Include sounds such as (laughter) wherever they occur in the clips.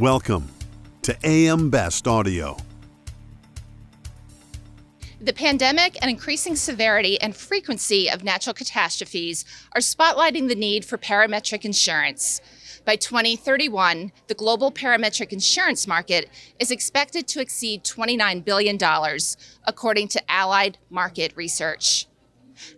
Welcome to AM Best Audio. The pandemic and increasing severity and frequency of natural catastrophes are spotlighting the need for parametric insurance. By 2031, the global parametric insurance market is expected to exceed $29 billion, according to Allied Market Research.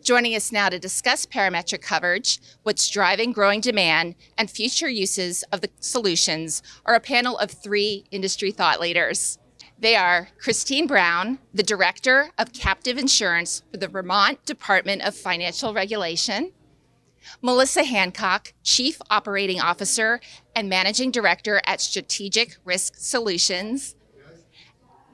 Joining us now to discuss parametric coverage, what's driving growing demand, and future uses of the solutions are a panel of three industry thought leaders. They are Christine Brown, the Director of Captive Insurance for the Vermont Department of Financial Regulation, Melissa Hancock, Chief Operating Officer and Managing Director at Strategic Risk Solutions,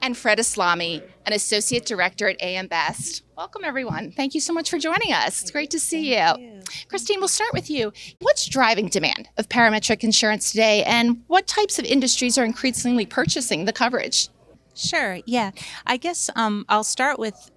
and Fred Eslami, an Associate Director at AM Best. Welcome, everyone. Thank you so much for joining us. It's great to see you. you. Christine, we'll start with you. What's driving demand of parametric insurance today, and what types of industries are increasingly purchasing the coverage? Sure. Yeah. I guess um, I'll start with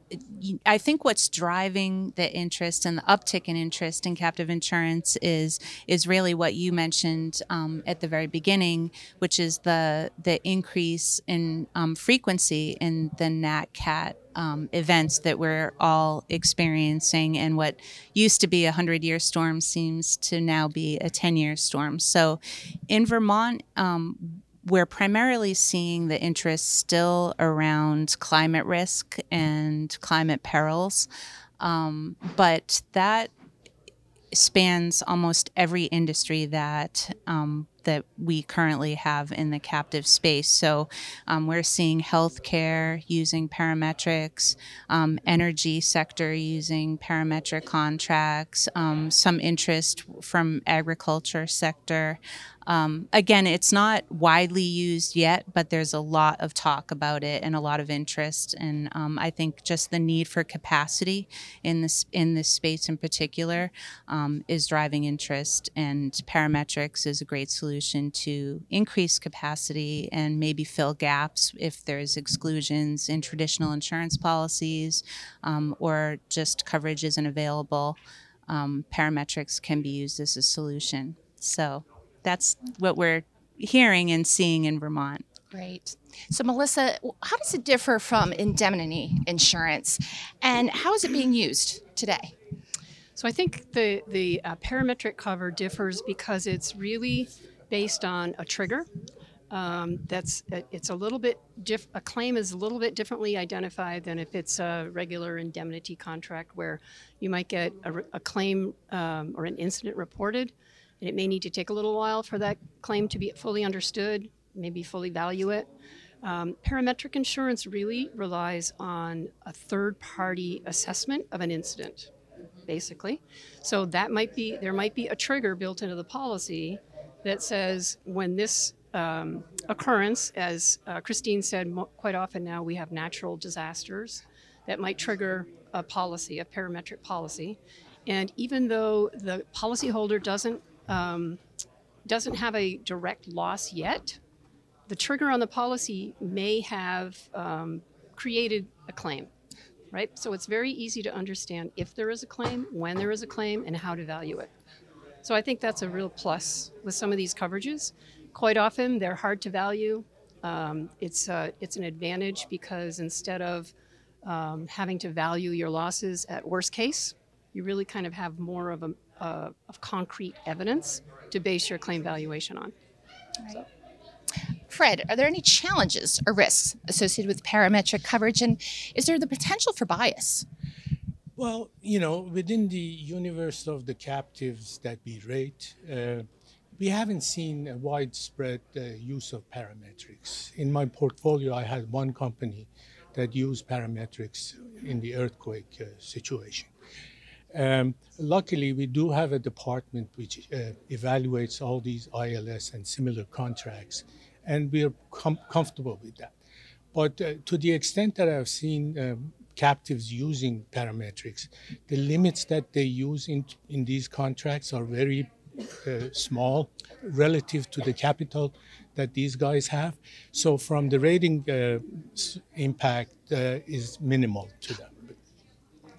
I think what's driving the interest and the uptick in interest in captive insurance is is really what you mentioned um, at the very beginning, which is the the increase in um, frequency in the Nat Cat um, events that we're all experiencing, and what used to be a hundred year storm seems to now be a ten year storm. So, in Vermont um, we're primarily seeing the interest still around climate risk and climate perils. Um, but that spans almost every industry that um, that we currently have in the captive space. So um, we're seeing healthcare using parametrics, um, energy sector using parametric contracts, um, some interest from agriculture sector. Um, again, it's not widely used yet, but there's a lot of talk about it and a lot of interest. And um, I think just the need for capacity in this in this space in particular um, is driving interest. And parametrics is a great solution to increase capacity and maybe fill gaps if there's exclusions in traditional insurance policies um, or just coverage isn't available. Um, parametrics can be used as a solution. So that's what we're hearing and seeing in Vermont. Great. So, Melissa, how does it differ from indemnity insurance, and how is it being used today? So, I think the the uh, parametric cover differs because it's really based on a trigger. Um, that's it's a little bit diff- a claim is a little bit differently identified than if it's a regular indemnity contract where you might get a, a claim um, or an incident reported and it may need to take a little while for that claim to be fully understood, maybe fully value it. Um, parametric insurance really relies on a third party assessment of an incident, basically. So that might be, there might be a trigger built into the policy that says when this um, occurrence, as uh, Christine said, mo- quite often now we have natural disasters that might trigger a policy, a parametric policy. And even though the policyholder doesn't um, doesn't have a direct loss yet, the trigger on the policy may have um, created a claim, right? So it's very easy to understand if there is a claim, when there is a claim, and how to value it. So I think that's a real plus with some of these coverages. Quite often, they're hard to value. Um, it's uh, it's an advantage because instead of um, having to value your losses at worst case, you really kind of have more of a, uh, of concrete evidence to base your claim valuation on. Right. So. Fred, are there any challenges or risks associated with parametric coverage, and is there the potential for bias? Well, you know, within the universe of the captives that we rate, uh, we haven't seen a widespread uh, use of parametrics. In my portfolio, I had one company that used parametrics in the earthquake uh, situation. Um, luckily, we do have a department which uh, evaluates all these ILS and similar contracts, and we're com- comfortable with that. But uh, to the extent that I've seen um, captives using parametrics, the limits that they use in, in these contracts are very uh, small relative to the capital that these guys have. So, from the rating uh, impact, uh, is minimal to them.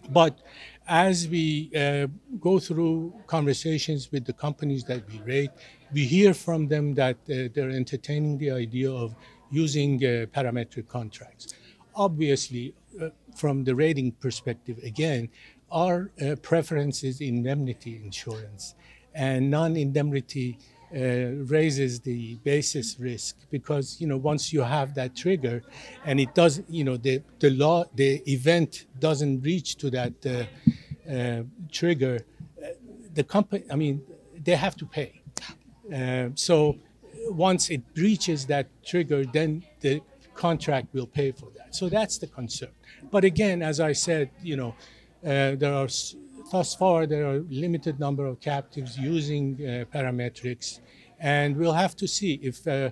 But as we uh, go through conversations with the companies that we rate we hear from them that uh, they're entertaining the idea of using uh, parametric contracts. Obviously, uh, from the rating perspective, again, our uh, preference is indemnity insurance, and non-indemnity uh, raises the basis risk because you know once you have that trigger, and it does, you know, the the law, the event doesn't reach to that uh, uh, trigger, uh, the company, I mean, they have to pay. Uh, so once it breaches that trigger, then the contract will pay for that. So that's the concern. But again, as I said, you know, uh, there are thus far there are limited number of captives using uh, parametrics, and we'll have to see if uh,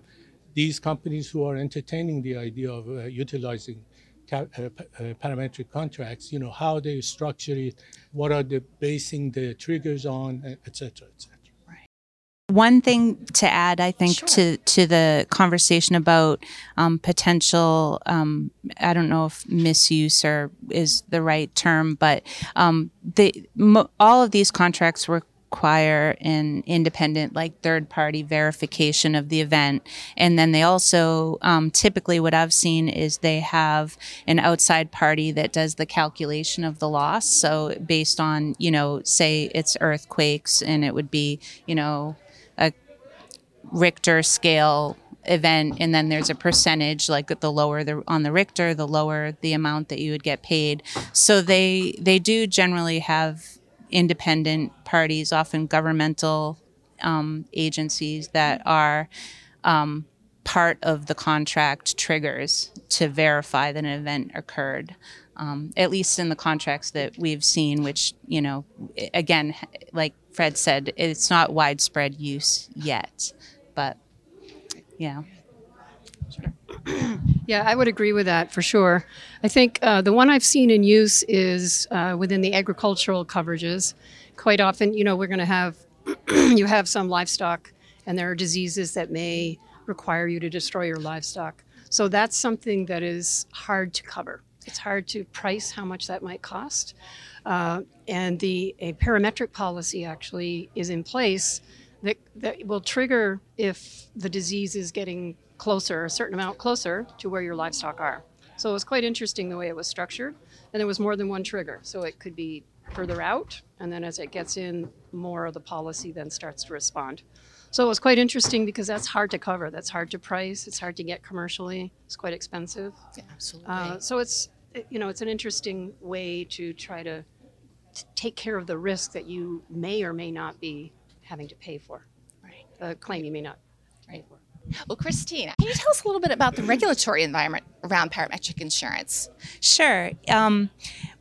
these companies who are entertaining the idea of uh, utilizing uh, uh, parametric contracts, you know, how they structure it, what are they basing the triggers on, uh, et. One thing to add, I think, Sure. to to the conversation about um, potential, um, I don't know if misuse or is the right term, but um, the mo- all of these contracts require an independent, like third party verification of the event, and then they also um, typically what I've seen is they have an outside party that does the calculation of the loss. So based on you know, say it's earthquakes, and it would be you know Richter scale event and then there's a percentage like the lower the on the Richter the lower the amount that you would get paid. So they they do generally have independent parties often governmental um, agencies that are um, part of the contract triggers to verify that an event occurred um, at least in the contracts that we've seen which you know again like fred said it's not widespread use yet but yeah Yeah, I would agree with that for sure. I think uh, the one I've seen in use is uh, within the agricultural coverages. Quite often, you know, we're going to have (clears throat) you have some livestock, and there are diseases that may require you to destroy your livestock. So that's something that is hard to cover. It's hard to price how much that might cost. Uh, and the a parametric policy actually is in place that, that will trigger if the disease is getting closer, a certain amount closer to where your livestock are. So it was quite interesting the way it was structured, and there was more than one trigger. So it could be further out, and then as it gets in, more of the policy then starts to respond. So it was quite interesting because that's hard to cover. That's hard to price. It's hard to get commercially. It's quite expensive. Yeah, absolutely. Uh, so it's you know it's an interesting way to try to t- take care of the risk that you may or may not be having to pay for. Right. A claim you may not. pay for. Well, Christine, can you tell us a little bit about the regulatory environment around parametric insurance? Sure. Um,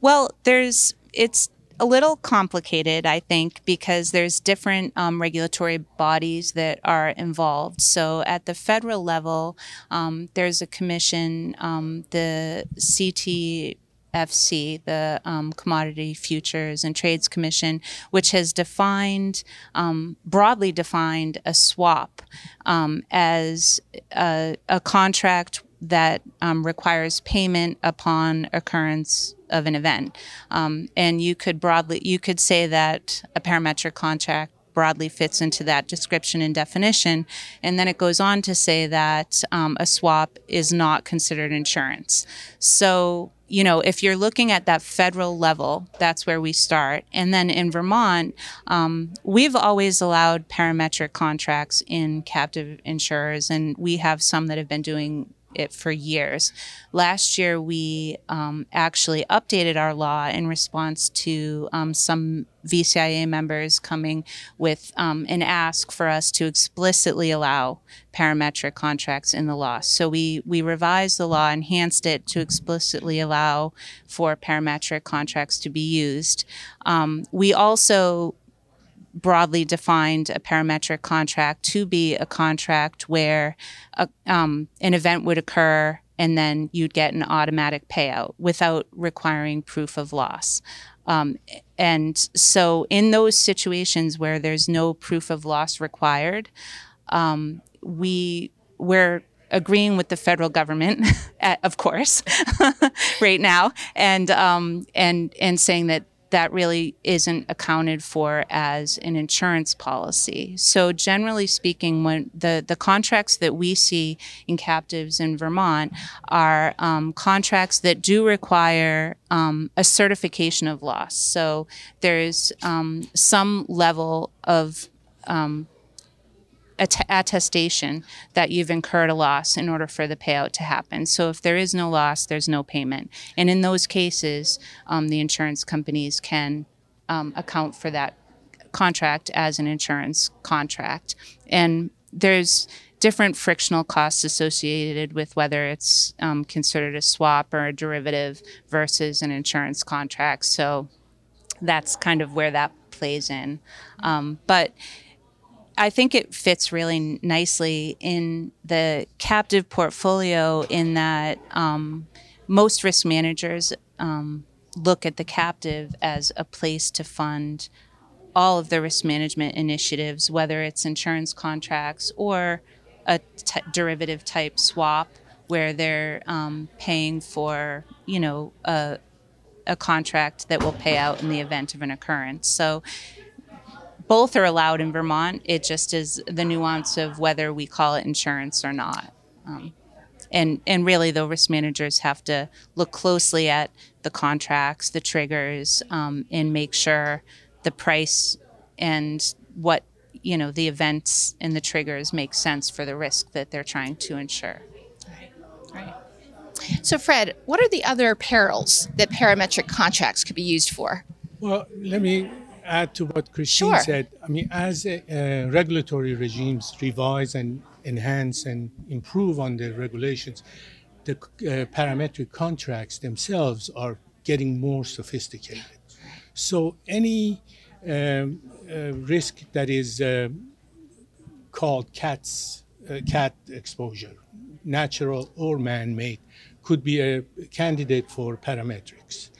well, there's it's a little complicated, I think, because there's different um, regulatory bodies that are involved. So at the federal level, um, there's a commission, um, the CT. FC, the um, Commodity Futures and Trades Commission, which has defined, um, broadly defined, a swap um, as a, a contract that um, requires payment upon occurrence of an event. Um, and you could broadly, you could say that a parametric contract broadly fits into that description and definition. And then it goes on to say that um, a swap is not considered insurance. So, you know, if you're looking at that federal level, that's where we start. And then in Vermont, um, we've always allowed parametric contracts in captive insurers, and we have some that have been doing it for years. Last year, we um, actually updated our law in response to um, some VCIA members coming with um, an ask for us to explicitly allow parametric contracts in the law. So we we revised the law, enhanced it to explicitly allow for parametric contracts to be used. Um, we also broadly defined a parametric contract to be a contract where a, um, an event would occur and then you'd get an automatic payout without requiring proof of loss. Um, and so, in those situations where there's no proof of loss required, um, we we're agreeing with the federal government, (laughs) uh, of course, (laughs) right now, and um, and and saying that that really isn't accounted for as an insurance policy. So generally speaking, when the, the contracts that we see in captives in Vermont are um, contracts that do require um, a certification of loss. So there's um, some level of um, att- attestation that you've incurred a loss in order for the payout to happen. So if there is no loss, there's no payment. And in those cases, um, the insurance companies can um, account for that contract as an insurance contract. And there's different frictional costs associated with whether it's um, considered a swap or a derivative versus an insurance contract. So that's kind of where that plays in. Um, but I think it fits really nicely in the captive portfolio in that um, most risk managers um, look at the captive as a place to fund all of their risk management initiatives, whether it's insurance contracts or a t- derivative type swap where they're um, paying for, you know, a, a contract that will pay out in the event of an occurrence. So both are allowed in Vermont. It just is the nuance of whether we call it insurance or not. Um, and and really, the risk managers have to look closely at the contracts, the triggers, um, and make sure the price and what you know the events and the triggers make sense for the risk that they're trying to insure. Right. So, Fred, what are the other perils that parametric contracts could be used for? Well, let me add to what Christine Sure. said. I mean, as uh, regulatory regimes revise and enhance and improve on their regulations, the uh, parametric contracts themselves are getting more sophisticated. So any um, uh, risk that is uh, called CATS, uh, cat exposure, natural or man-made, could be a candidate for parametrics.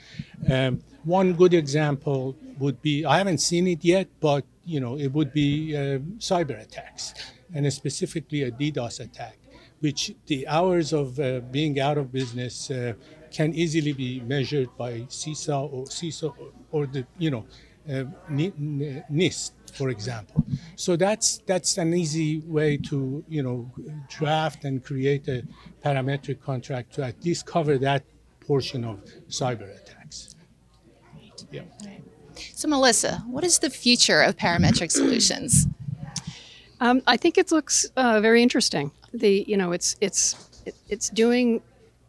Um, one good example would be I haven't seen it yet, but you know it would be uh, cyber attacks, and specifically a DDoS attack, which the hours of uh, being out of business uh, can easily be measured by CISA or CISA or, the you know uh, NIST, for example. So that's that's an easy way to you know draft and create a parametric contract to at least cover that portion of cyber attacks. Yeah. So, Melissa, what is the future of parametric solutions? Um, I think it looks uh, very interesting. The you know it's it's it, it's doing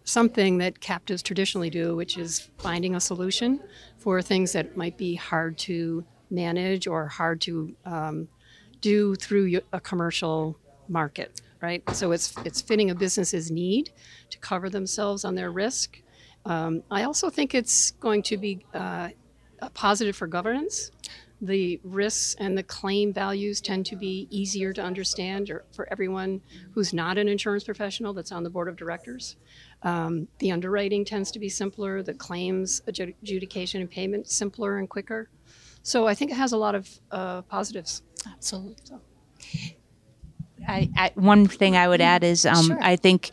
something that captives traditionally do, which is finding a solution for things that might be hard to manage or hard to um, do through a commercial market, right? So it's it's fitting a business's need to cover themselves on their risk. Um, I also think it's going to be uh, a positive for governance the risks and the claim values tend to be easier to understand for everyone who's not an insurance professional that's on the board of directors. Um, the underwriting tends to be simpler, the claims adjudication and payment simpler and quicker. So I think it has a lot of uh, positives. Absolutely. I, I, one thing I would add is um, Sure. I think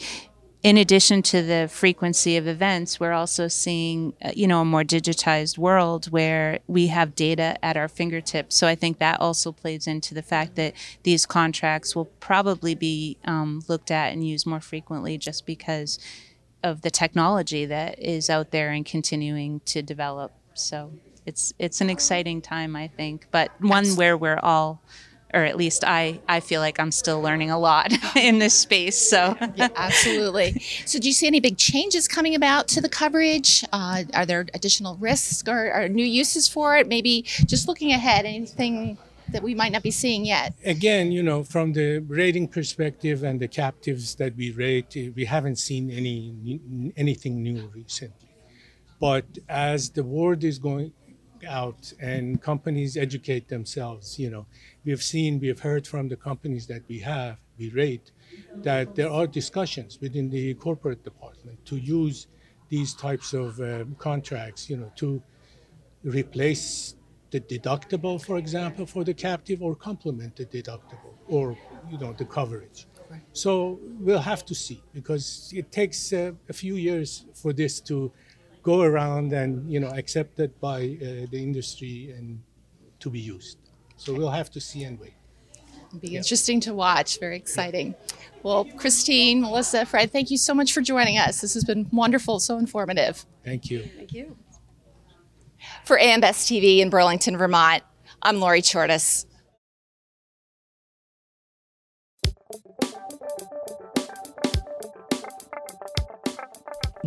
in addition to the frequency of events, we're also seeing uh, you know a more digitized world where we have data at our fingertips. So I think that also plays into the fact that these contracts will probably be um, looked at and used more frequently, just because of the technology that is out there and continuing to develop. So it's it's an exciting time, I think, but one where we're all, or at least I, I feel like I'm still learning a lot (laughs) in this space. So Yeah, absolutely. So, do you see any big changes coming about to the coverage? Uh, are there additional risks or, or new uses for it? Maybe just looking ahead, anything that we might not be seeing yet? Again, you know, from the rating perspective and the captives that we rate, we haven't seen any anything new recently. But as the world is going out and companies educate themselves, you know, we've seen, we've heard from the companies that we have, we rate, that there are discussions within the corporate department to use these types of um, contracts, you know, to replace the deductible, for example, for the captive, or complement the deductible, or you know, the coverage. So we'll have to see because it takes uh, a few years for this to go around and you know accepted by uh, the industry and to be used. So we'll have to see and wait. It'll be interesting to watch. Very exciting. Well, Christine, Melissa, Fred, thank you so much for joining us. This has been wonderful, so informative. Thank you. Thank you. For AMBest TV in Burlington, Vermont, I'm Lori Chordas.